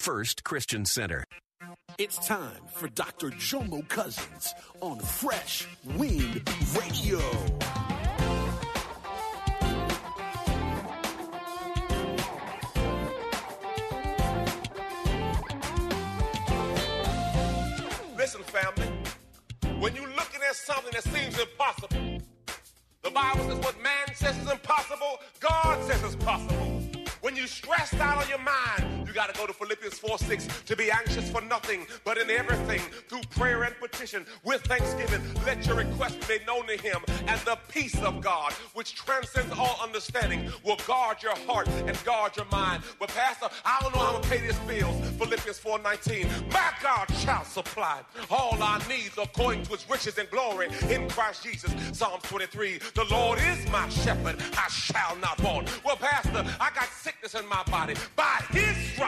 First Christian Center. It's time for Dr. Jomo Cousins on Fresh Wind Radio. Listen, family, when you're looking at something that seems impossible, the Bible says what man says is impossible, God says is possible. When you're stressed out on your mind, you got to go to Philippians 4 6 to be anxious for nothing, but in everything, through prayer and petition, with thanksgiving, let your requests be known to Him. And the peace of God, which transcends all understanding, will guard your heart and guard your mind. But, Pastor, I don't know how to pay this bills. Philippians 4 19. My God shall supply all our needs according to His riches and glory in Christ Jesus. Psalms 23. The Lord is my shepherd, I shall not want. Well, Pastor, I got sickness in my body. By his stripes,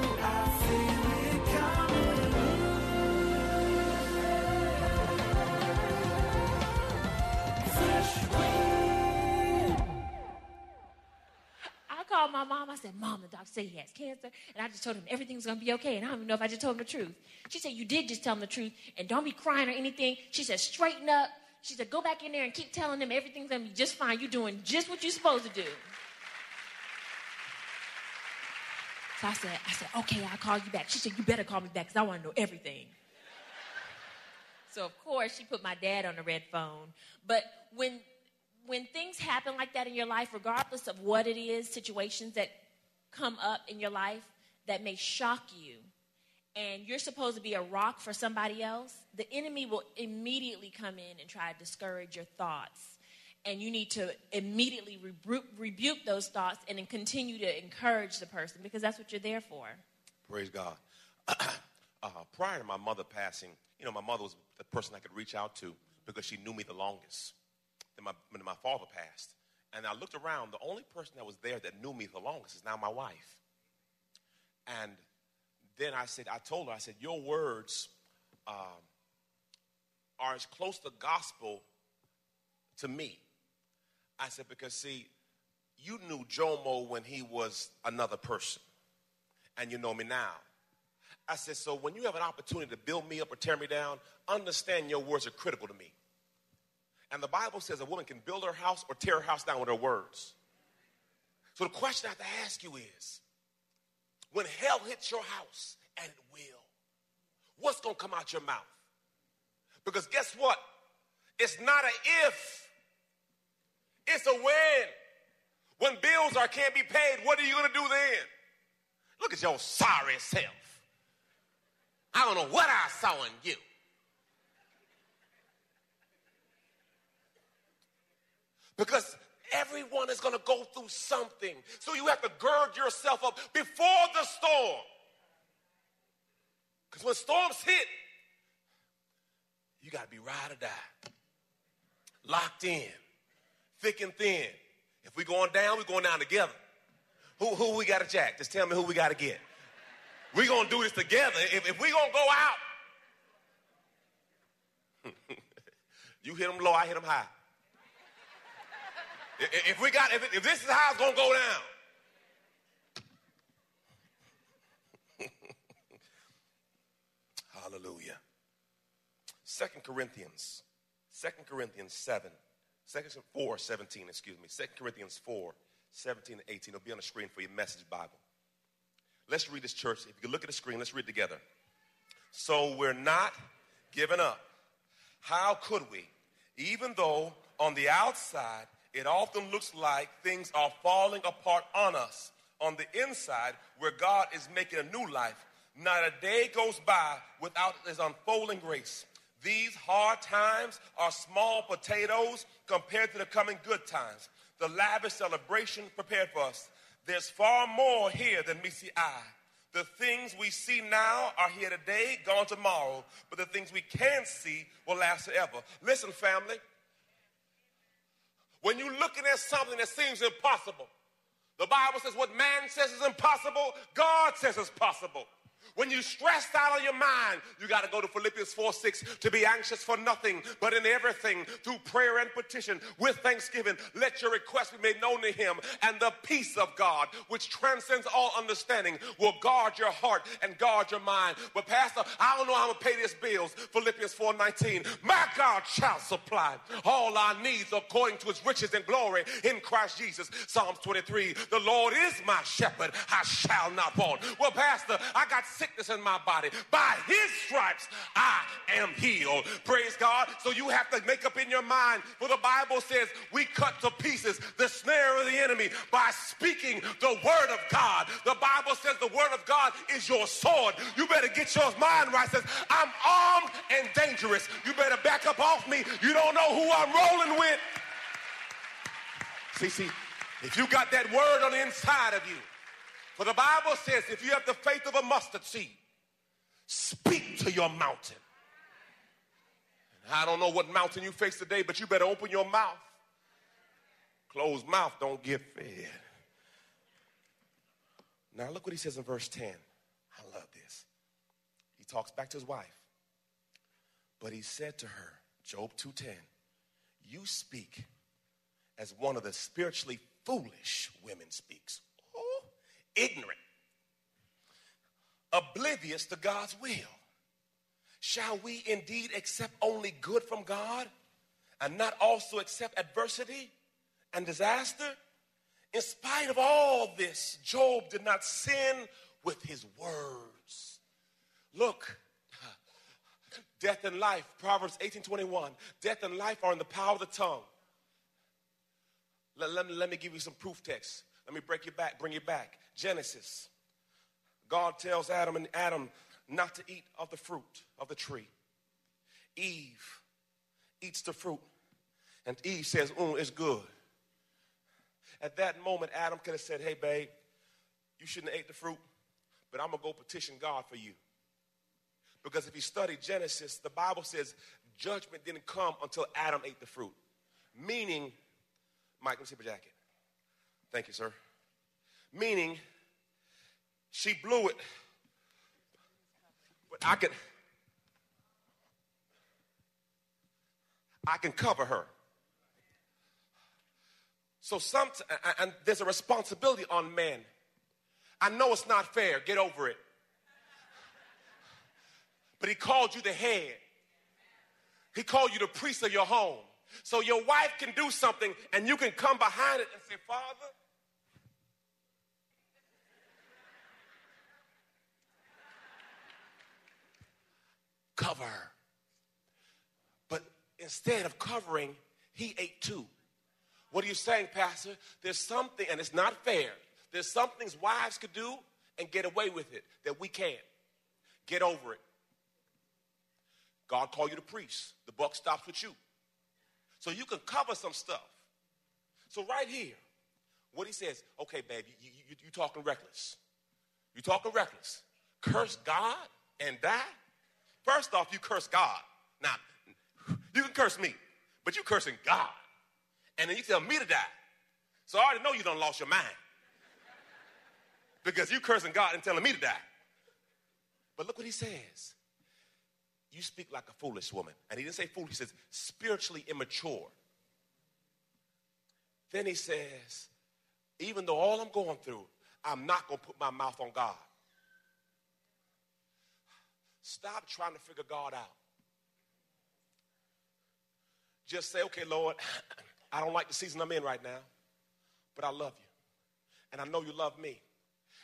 Called my mom. I said, Mom, the doctor said he has cancer. And I just told him everything's going to be okay. And I don't even know if I just told him the truth. She said, You did just tell him the truth. And don't be crying or anything. She said, Straighten up. She said, Go back in there and keep telling him everything's going to be just fine. You're doing just what you're supposed to do. So I said, I said, okay, I'll call you back. She said, you better call me back because I want to know everything. So of course she put my dad on the red phone. But when when things happen like that in your life, regardless of what it is, situations that come up in your life that may shock you, and you're supposed to be a rock for somebody else, the enemy will immediately come in and try to discourage your thoughts. And you need to immediately rebuke, rebuke those thoughts and then continue to encourage the person because that's what you're there for. Praise God. uh, prior to my mother passing, you know, my mother was the person I could reach out to because she knew me the longest. Then my, my father passed, and I looked around, the only person that was there that knew me the longest is now my wife. And then I said, I told her, I said, your words um, are as close to gospel to me. I said, because see, you knew Jomo when he was another person, and you know me now. I said, so when you have an opportunity to build me up or tear me down, understand your words are critical to me. And the Bible says a woman can build her house or tear her house down with her words. So the question I have to ask you is when hell hits your house, and it will, what's going to come out your mouth? Because guess what? It's not a if, it's a when. When bills are can't be paid, what are you going to do then? Look at your sorry self. I don't know what I saw in you. Because everyone is going to go through something. So you have to gird yourself up before the storm. Because when storms hit, you got to be ride or die. Locked in, thick and thin. If we going down, we going down together. Who, who we got to jack? Just tell me who we got to get. we going to do this together. If, if we going to go out, you hit them low, I hit them high. If, we got, if, if this is how it's to go down. Hallelujah. Second Corinthians, Second Corinthians 7, 2 4, 17, excuse me. Second Corinthians 4, 17 and 18. It'll be on the screen for your message Bible. Let's read this, church. If you can look at the screen, let's read together. So we're not giving up. How could we? Even though on the outside it often looks like things are falling apart on us. On the inside, where God is making a new life, not a day goes by without His unfolding grace. These hard times are small potatoes compared to the coming good times. The lavish celebration prepared for us. There's far more here than meets the eye. The things we see now are here today, gone tomorrow, but the things we can't see will last forever. Listen, family. When you're looking at something that seems impossible, the Bible says what man says is impossible, God says is possible. When you're stressed out of your mind, you got to go to Philippians 4 6 to be anxious for nothing, but in everything, through prayer and petition, with thanksgiving, let your requests be made known to Him. And the peace of God, which transcends all understanding, will guard your heart and guard your mind. But, Pastor, I don't know how I'm to pay these bills. Philippians 4 19. My God shall supply all our needs according to His riches and glory in Christ Jesus. Psalms 23. The Lord is my shepherd, I shall not want. Well, Pastor, I got sickness in my body. By his stripes, I am healed. Praise God. So you have to make up in your mind, for the Bible says we cut to pieces the snare of the enemy by speaking the word of God. The Bible says the word of God is your sword. You better get your mind right. It says, I'm armed and dangerous. You better back up off me. You don't know who I'm rolling with. See, see, if you got that word on the inside of you, for the Bible says if you have the faith of a mustard seed, speak to your mountain. I don't know what mountain you face today, but you better open your mouth. Closed mouth don't get fed. Now look what he says in verse 10. I love this. He talks back to his wife. But he said to her, Job 2:10, you speak as one of the spiritually foolish women speaks ignorant, oblivious to God's will. Shall we indeed accept only good from God and not also accept adversity and disaster? In spite of all this, Job did not sin with his words. Look, death and life, Proverbs 18 21, death and life are in the power of the tongue. Let, let, let me give you some proof text. Let me break you back, bring you back. Genesis. God tells Adam and Adam not to eat of the fruit of the tree. Eve eats the fruit, and Eve says, Mm, it's good. At that moment, Adam could have said, Hey, babe, you shouldn't have ate the fruit, but I'm going to go petition God for you. Because if you study Genesis, the Bible says judgment didn't come until Adam ate the fruit. Meaning, Mike, let me see my jacket. Thank you, sir. Meaning, she blew it, but I can, I can cover her. So some, and there's a responsibility on men. I know it's not fair. Get over it. But he called you the head. He called you the priest of your home. So your wife can do something and you can come behind it and say, Father, cover. But instead of covering, he ate too. What are you saying, Pastor? There's something, and it's not fair. There's some things wives could do and get away with it that we can't. Get over it. God called you to priest. The buck stops with you. So you can cover some stuff. So right here, what he says, okay, baby, you, you, you talking reckless. You talking reckless. Curse God and die? First off, you curse God. Now, you can curse me, but you cursing God. And then you tell me to die. So I already know you don't lost your mind. Because you cursing God and telling me to die. But look what he says. You speak like a foolish woman. And he didn't say foolish, he says spiritually immature. Then he says, even though all I'm going through, I'm not going to put my mouth on God. Stop trying to figure God out. Just say, okay, Lord, I don't like the season I'm in right now, but I love you. And I know you love me.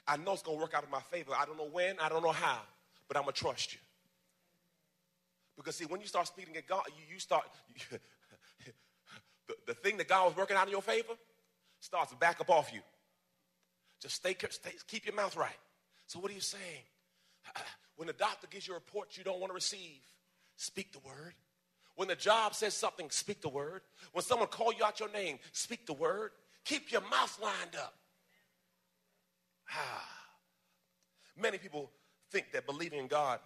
I know it's going to work out in my favor. I don't know when, I don't know how, but I'm going to trust you. Because, see, when you start speaking at God, you, you start, the, the thing that God was working out in your favor starts to back up off you. Just stay, stay keep your mouth right. So what are you saying? When the doctor gives you a report you don't want to receive, speak the word. When the job says something, speak the word. When someone call you out your name, speak the word. Keep your mouth lined up. Ah. Many people think that believing in God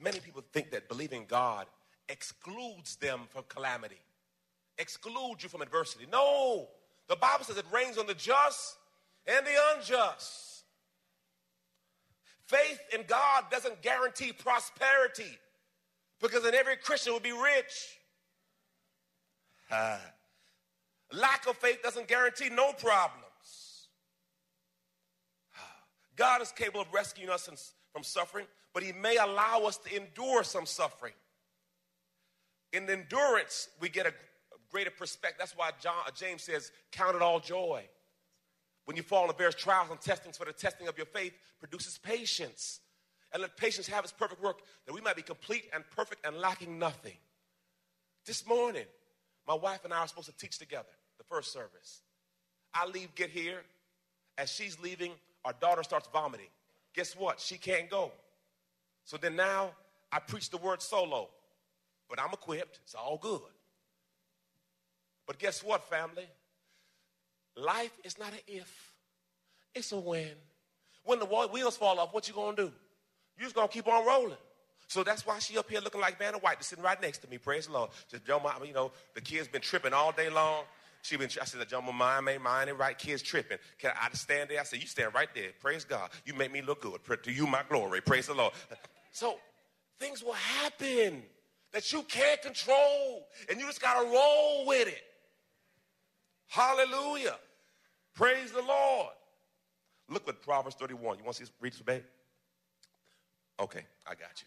Many people think that believing in God excludes them from calamity, excludes you from adversity. No, the Bible says it rains on the just and the unjust. Faith in God doesn't guarantee prosperity because then every Christian will be rich. Uh, lack of faith doesn't guarantee no problems. God is capable of rescuing us from suffering, but He may allow us to endure some suffering. In endurance, we get a greater perspective. That's why John, uh, James says, Count it all joy. When you fall into various trials and testings, for the testing of your faith produces patience. And let patience have its perfect work, that we might be complete and perfect and lacking nothing. This morning, my wife and I are supposed to teach together the first service. I leave, get here. As she's leaving, our daughter starts vomiting. Guess what? She can't go. So then now I preach the word solo, but I'm equipped. It's all good. But guess what, family? Life is not an if, it's a when. When the wheels fall off, what you gonna do? you just gonna keep on rolling. So that's why she up here looking like Vanna White, sitting right next to me. Praise the Lord. Just Joe, you know, the kids been tripping all day long. She been, I said, my mind ain't mine ain't right. Kids tripping. Can I just stand there? I said, you stand right there. Praise God. You make me look good. To you, my glory. Praise the Lord. So things will happen that you can't control, and you just got to roll with it. Hallelujah. Praise the Lord. Look what Proverbs 31. You want to see read this, babe? Okay, I got you.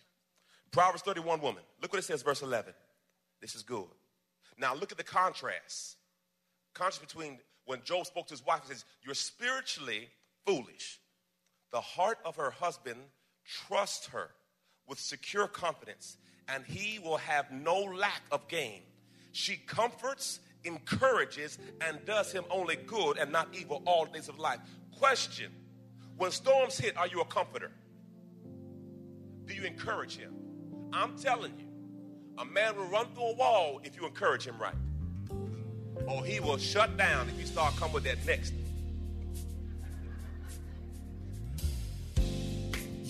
Proverbs 31 woman. Look what it says, verse 11. This is good. Now look at the contrast. Contrast between when Job spoke to his wife, he says, You're spiritually foolish. The heart of her husband trusts her with secure confidence, and he will have no lack of gain. She comforts, encourages, and does him only good and not evil all days of life. Question When storms hit, are you a comforter? Do you encourage him? I'm telling you, a man will run through a wall if you encourage him right. Or he will shut down if you start coming with that next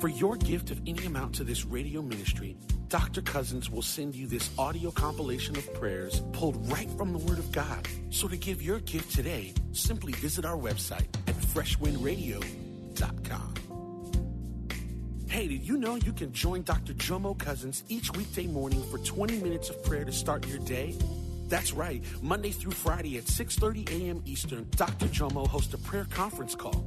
For your gift of any amount to this radio ministry, Dr. Cousins will send you this audio compilation of prayers pulled right from the Word of God. So to give your gift today, simply visit our website at freshwindradio.com. Hey, did you know you can join Dr. Jomo Cousins each weekday morning for 20 minutes of prayer to start your day? That's right. Monday through Friday at 6:30 a.m. Eastern, Dr. Jomo hosts a prayer conference call.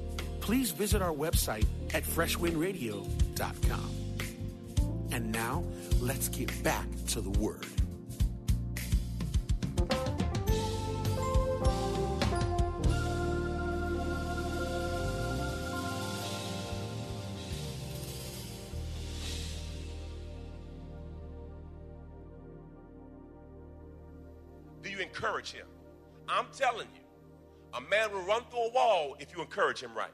please visit our website at freshwindradio.com. And now, let's get back to the Word. Do you encourage him? I'm telling you, a man will run through a wall if you encourage him right.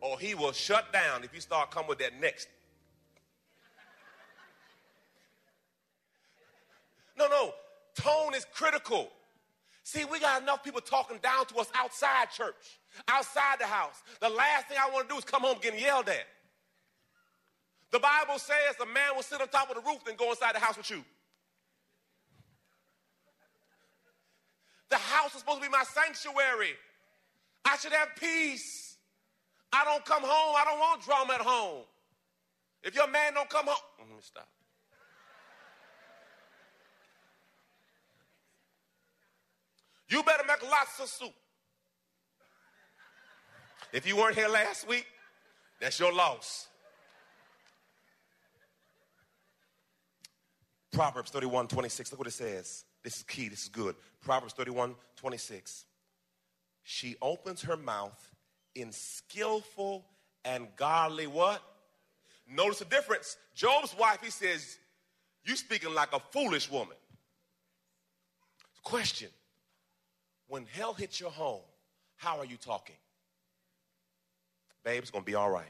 Or he will shut down if you start coming with that next. No, no, tone is critical. See, we got enough people talking down to us outside church, outside the house. The last thing I want to do is come home getting yelled at. The Bible says a man will sit on top of the roof and go inside the house with you. The house is supposed to be my sanctuary. I should have peace. I don't come home. I don't want drama at home. If your man don't come home, let me stop. You better make lots of soup. If you weren't here last week, that's your loss. Proverbs 31 26. Look what it says. This is key. This is good. Proverbs 31 26. She opens her mouth in skillful and godly what? Notice the difference. Job's wife, he says, You speaking like a foolish woman. Question When hell hits your home, how are you talking? Babe, it's going to be all right.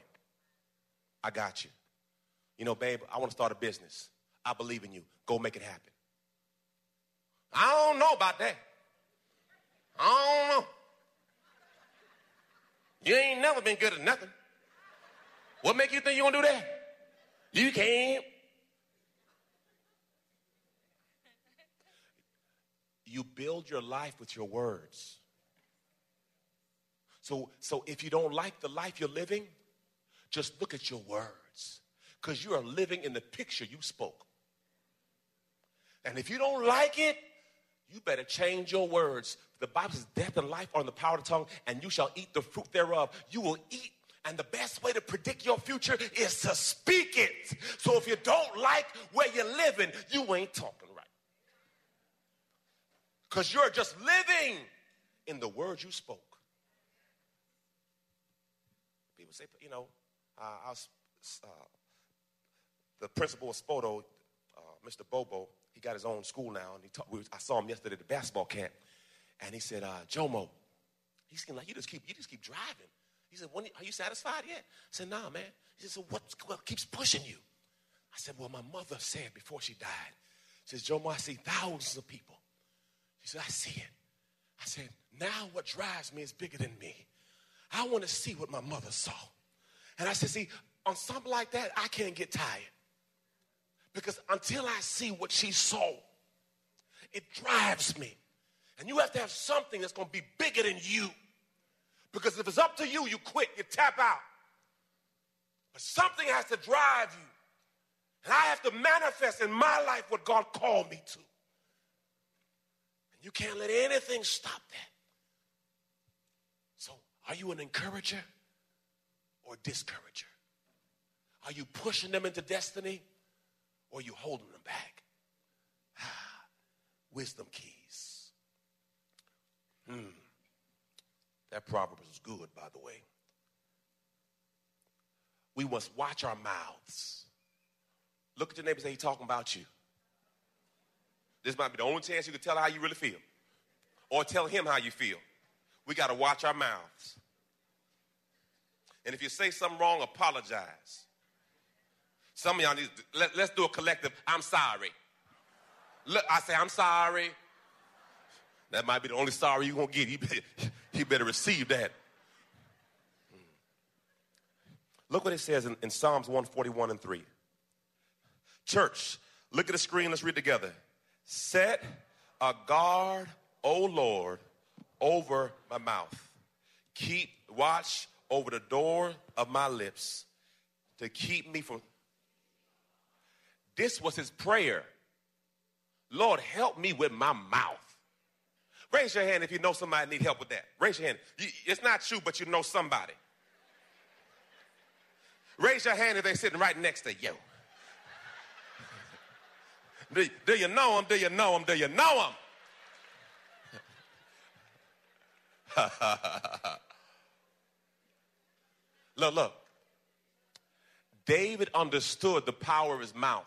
I got you. You know, babe, I want to start a business. I believe in you. Go make it happen. I don't know about that. I don't know. You ain't never been good at nothing. What make you think you're gonna do that? You can't. You build your life with your words. So, so if you don't like the life you're living, just look at your words. Because you are living in the picture you spoke. And if you don't like it, you better change your words. The Bible says, Death and life are in the power of the tongue, and you shall eat the fruit thereof. You will eat. And the best way to predict your future is to speak it. So if you don't like where you're living, you ain't talking right. Because you're just living in the words you spoke. People say, you know, uh, was, uh, the principal of Spoto, uh, Mr. Bobo, he got his own school now, and he talk, we, I saw him yesterday at the basketball camp, and he said, uh, Jomo, he seemed like you just keep you just keep driving. He said, are you satisfied yet? I said, nah, man. He said, so what, what keeps pushing you? I said, well, my mother said before she died, she says, Jomo, I see thousands of people. She said, I see it. I said, now what drives me is bigger than me. I want to see what my mother saw. And I said, see, on something like that, I can't get tired. Because until I see what she saw, it drives me. And you have to have something that's going to be bigger than you. Because if it's up to you, you quit, you tap out. But something has to drive you. And I have to manifest in my life what God called me to. And you can't let anything stop that. So, are you an encourager or discourager? Are you pushing them into destiny or you holding them back? Ah, wisdom keys. Hmm. That proverb is good, by the way. We must watch our mouths. Look at your neighbor and say, he's talking about you. This might be the only chance you can tell how you really feel. Or tell him how you feel. We got to watch our mouths. And if you say something wrong, apologize. Some of y'all need to, let, let's do a collective, I'm sorry. Look, I say, I'm sorry. That might be the only sorry you're going to get. He better, better receive that. Hmm. Look what it says in, in Psalms 141 and 3. Church, look at the screen. Let's read together. Set a guard, O Lord, over my mouth. Keep watch over the door of my lips to keep me from. This was his prayer. Lord, help me with my mouth. Raise your hand if you know somebody need help with that. Raise your hand. It's not you, but you know somebody. Raise your hand if they're sitting right next to you. Do, do you know them? Do you know them? Do you know them? look, look. David understood the power of his mouth.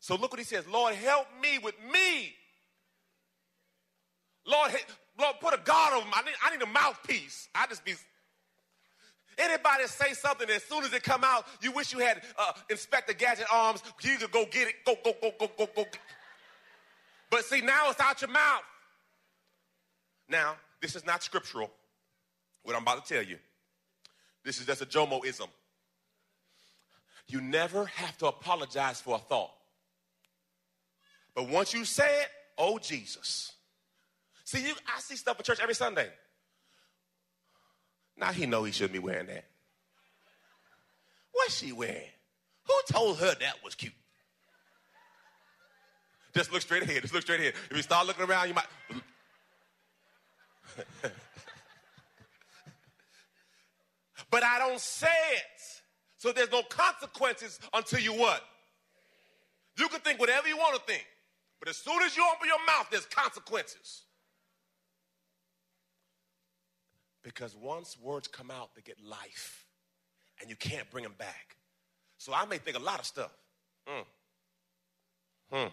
So look what he says Lord, help me with me. Lord, Lord, put a guard over me. I need, I need a mouthpiece. I just be. Anybody say something, as soon as it come out, you wish you had uh, Inspector Gadget arms. You could go get it. Go, go, go, go, go, go. But see, now it's out your mouth. Now, this is not scriptural, what I'm about to tell you. This is just a Jomoism. You never have to apologize for a thought. But once you say it, oh Jesus. See, you, I see stuff at church every Sunday. Now he know he shouldn't be wearing that. What's she wearing? Who told her that was cute? Just look straight ahead. Just look straight ahead. If you start looking around, you might. but I don't say it. So there's no consequences until you what? You can think whatever you want to think. But as soon as you open your mouth, there's consequences. Because once words come out, they get life. And you can't bring them back. So I may think a lot of stuff. Mm. Hmm.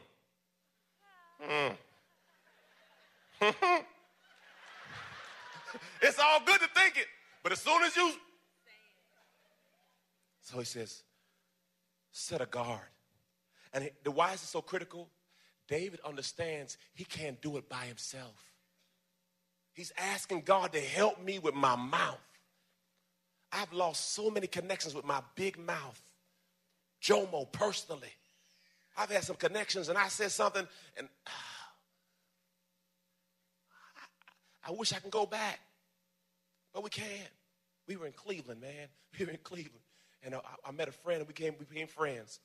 Hmm. it's all good to think it. But as soon as you. So he says, set a guard. And the why is it so critical? David understands he can't do it by himself. He's asking God to help me with my mouth. I've lost so many connections with my big mouth. Jomo, personally. I've had some connections and I said something and uh, I, I, wish I can go back. But we can't. We were in Cleveland, man. We were in Cleveland. And I, I met a friend and we became, we became friends.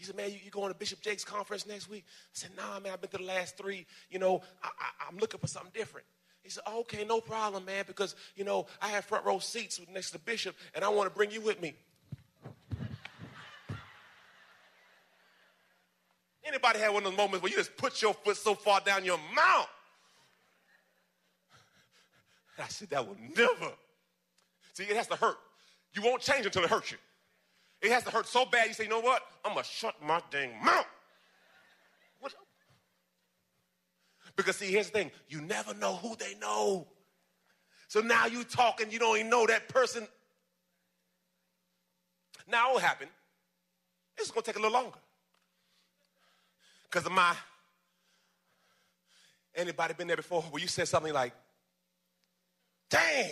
He said, man, you, you going to Bishop Jakes' conference next week? I said, nah, man, I've been to the last three. You know, I, I, I'm looking for something different. He said, oh, okay, no problem, man, because, you know, I have front row seats next to bishop, and I want to bring you with me. Anybody had one of those moments where you just put your foot so far down your mouth? I said, that will never. See, it has to hurt. You won't change until it hurts you. It has to hurt so bad, you say, you know what? I'm going to shut my dang mouth. What? Because, see, here's the thing you never know who they know. So now you talking, you don't even know that person. Now, what will happen? It's going to take a little longer. Because of my. Anybody been there before where you said something like, dang,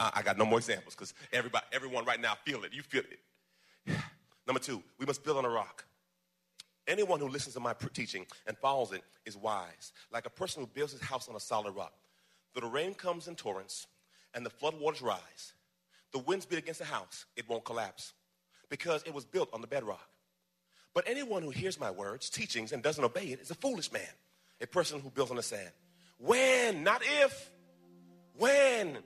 I got no more examples because everybody, everyone right now feel it. You feel it. Number two, we must build on a rock. Anyone who listens to my teaching and follows it is wise, like a person who builds his house on a solid rock. Though the rain comes in torrents and the floodwaters rise, the winds beat against the house, it won't collapse because it was built on the bedrock. But anyone who hears my words, teachings, and doesn't obey it is a foolish man, a person who builds on the sand. When, not if, when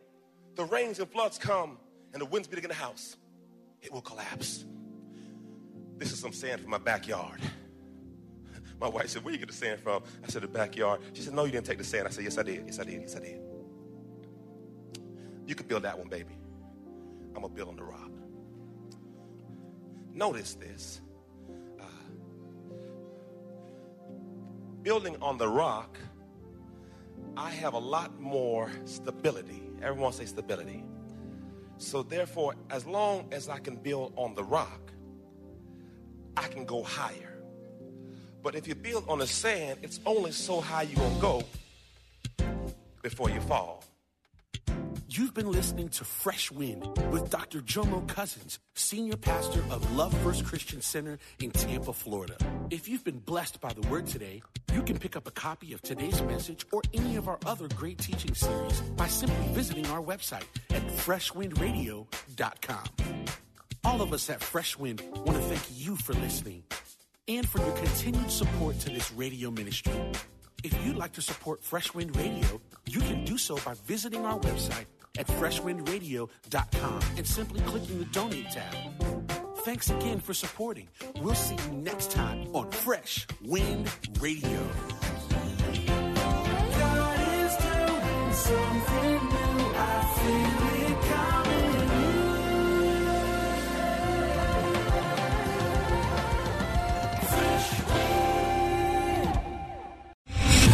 the rains and floods come and the winds beat against the house, it will collapse. This is some sand from my backyard. My wife said, Where you get the sand from? I said, The backyard. She said, No, you didn't take the sand. I said, Yes, I did. Yes, I did. Yes, I did. You could build that one, baby. I'm going to build on the rock. Notice this. Uh, building on the rock, I have a lot more stability Everyone say stability. So, therefore, as long as I can build on the rock, I can go higher. But if you build on the sand, it's only so high you're going to go before you fall. You've been listening to Fresh Wind with Dr. Jomo Cousins, Senior Pastor of Love First Christian Center in Tampa, Florida. If you've been blessed by the word today, You can pick up a copy of today's message or any of our other great teaching series by simply visiting our website at freshwindradio.com. All of us at Freshwind want to thank you for listening and for your continued support to this radio ministry. If you'd like to support Freshwind Radio, you can do so by visiting our website at freshwindradio.com and simply clicking the donate tab. Thanks again for supporting. We'll see you next time on Fresh Wind Radio.